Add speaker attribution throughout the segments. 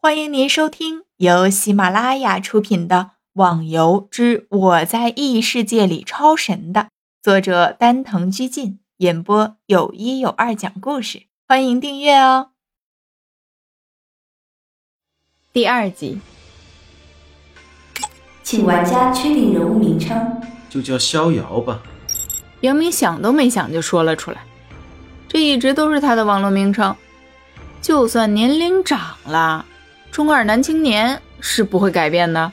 Speaker 1: 欢迎您收听由喜马拉雅出品的《网游之我在异世界里超神》的作者丹藤居进演播，有一有二讲故事。欢迎订阅哦。第二集，
Speaker 2: 请玩家确定人物名称，
Speaker 3: 就叫逍遥吧。
Speaker 1: 杨明想都没想就说了出来，这一直都是他的网络名称，就算年龄长了。中二男青年是不会改变的。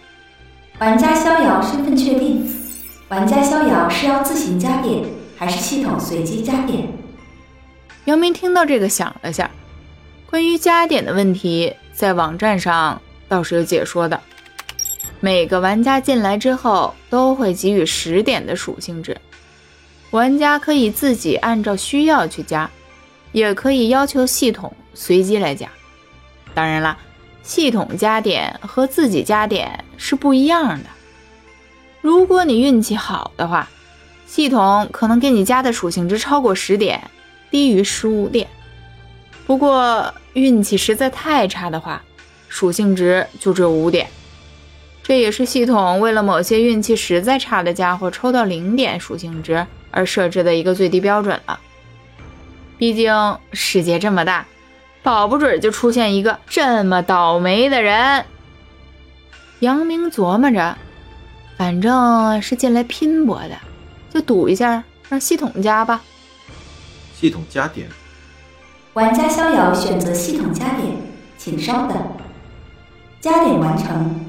Speaker 2: 玩家逍遥身份确定。玩家逍遥是要自行加点，还是系统随机加点？
Speaker 1: 姚明听到这个想了下，关于加点的问题，在网站上倒是有解说的。每个玩家进来之后都会给予十点的属性值，玩家可以自己按照需要去加，也可以要求系统随机来加。当然了。系统加点和自己加点是不一样的。如果你运气好的话，系统可能给你加的属性值超过十点，低于十五点。不过运气实在太差的话，属性值就只有五点。这也是系统为了某些运气实在差的家伙抽到零点属性值而设置的一个最低标准了。毕竟世界这么大。保不准就出现一个这么倒霉的人。杨明琢磨着，反正是进来拼搏的，就赌一下，让系统加吧。
Speaker 3: 系统加点。
Speaker 2: 玩家逍遥选择系统加点，请稍等。加点完成。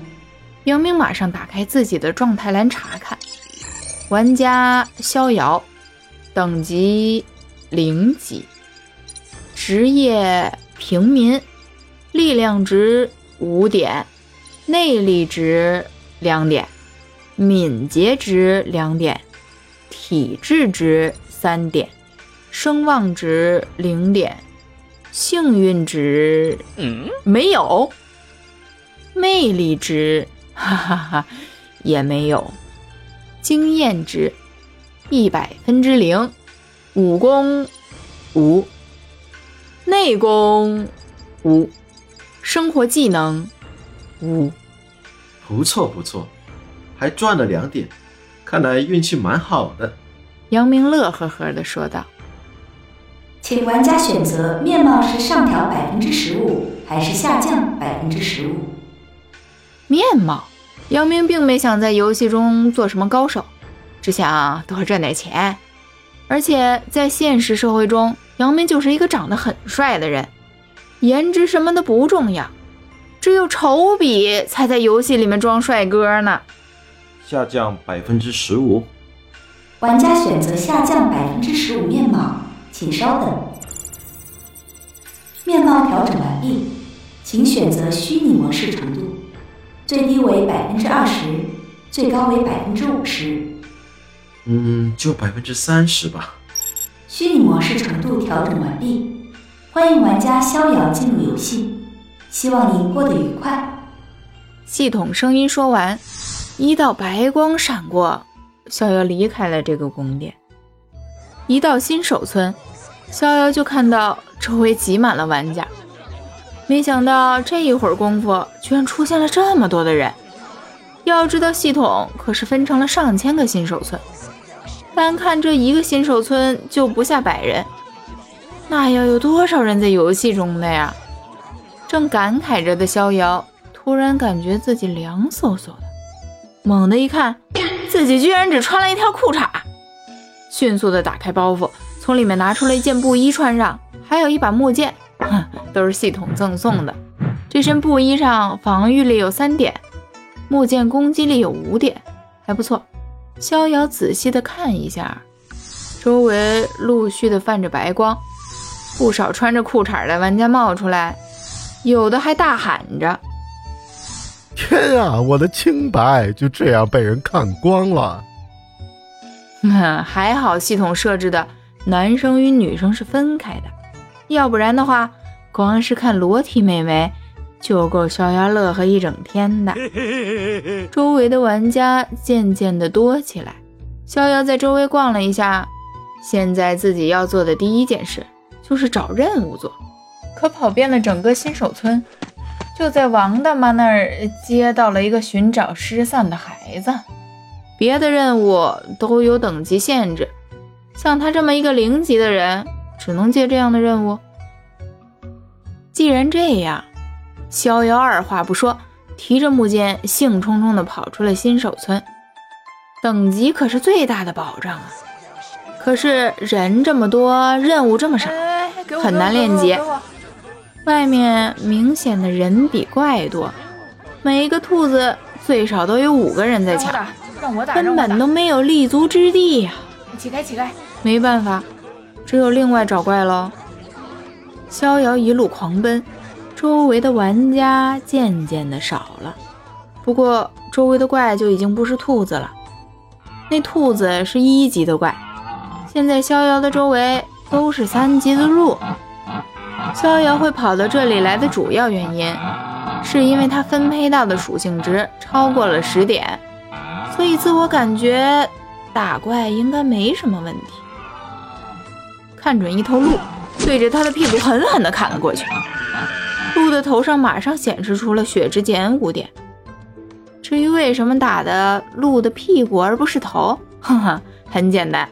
Speaker 1: 杨明马上打开自己的状态栏查看，玩家逍遥，等级零级，职业。平民，力量值五点，内力值两点，敏捷值两点，体质值三点，声望值零点，幸运值嗯没有，魅力值哈哈哈也没有，经验值一百分之零，武功五。内功五，生活技能五，
Speaker 3: 不错不错，还赚了两点，看来运气蛮好的。
Speaker 1: 杨明乐呵呵的说道：“
Speaker 2: 请玩家选择面貌是上调百分之十五，还是下降百分之十五？”
Speaker 1: 面貌，杨明并没想在游戏中做什么高手，只想多赚点钱，而且在现实社会中。杨明就是一个长得很帅的人，颜值什么的不重要，只有丑比才在游戏里面装帅哥呢。
Speaker 3: 下降百分之十五，
Speaker 2: 玩家选择下降百分之十五面貌，请稍等。面貌调整完毕，请选择虚拟模式程度，最低为百分之二十，最高为百分之五十。
Speaker 3: 嗯，就百分之三十吧。
Speaker 2: 虚拟模式程度调整完毕，欢迎玩家逍遥进入游戏，希望您过得愉快。
Speaker 1: 系统声音说完，一道白光闪过，逍遥离开了这个宫殿。一到新手村，逍遥就看到周围挤满了玩家，没想到这一会儿功夫，居然出现了这么多的人。要知道，系统可是分成了上千个新手村。单看这一个新手村就不下百人，那要有多少人在游戏中的呀？正感慨着的逍遥，突然感觉自己凉飕飕的，猛地一看，自己居然只穿了一条裤衩，迅速的打开包袱，从里面拿出了一件布衣穿上，还有一把木剑，哼，都是系统赠送的。这身布衣上防御力有三点，木剑攻击力有五点，还不错。逍遥仔细的看一下，周围陆续的泛着白光，不少穿着裤衩的玩家冒出来，有的还大喊着：“
Speaker 4: 天啊，我的清白就这样被人看光了！”
Speaker 1: 还好系统设置的男生与女生是分开的，要不然的话，光是看裸体美眉。就够逍遥乐呵一整天的。周围的玩家渐渐的多起来，逍遥在周围逛了一下，现在自己要做的第一件事就是找任务做。可跑遍了整个新手村，就在王大妈那儿接到了一个寻找失散的孩子。别的任务都有等级限制，像他这么一个零级的人，只能接这样的任务。既然这样，逍遥二话不说，提着木剑，兴冲冲地跑出了新手村。等级可是最大的保障啊！可是人这么多，任务这么少，很难练级。外面明显的人比怪多，每一个兔子最少都有五个人在抢，根本都没有立足之地呀！
Speaker 5: 起开，起开！
Speaker 1: 没办法，只有另外找怪喽。逍遥一路狂奔，周围的玩家渐渐的少了。不过周围的怪就已经不是兔子了，那兔子是一级的怪。现在逍遥的周围都是三级的鹿。逍遥会跑到这里来的主要原因，是因为他分配到的属性值超过了十点，所以自我感觉打怪应该没什么问题。看准一头鹿。对着他的屁股狠狠地砍了过去，鹿的头上马上显示出了血之减五点。至于为什么打的鹿的屁股而不是头，哼哼，很简单，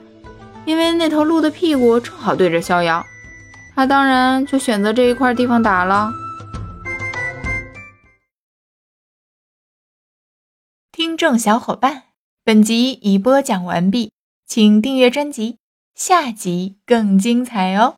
Speaker 1: 因为那头鹿的屁股正好对着逍遥，他当然就选择这一块地方打了。
Speaker 5: 听众小伙伴，本集已播讲完毕，请订阅专辑，下集更精彩哦。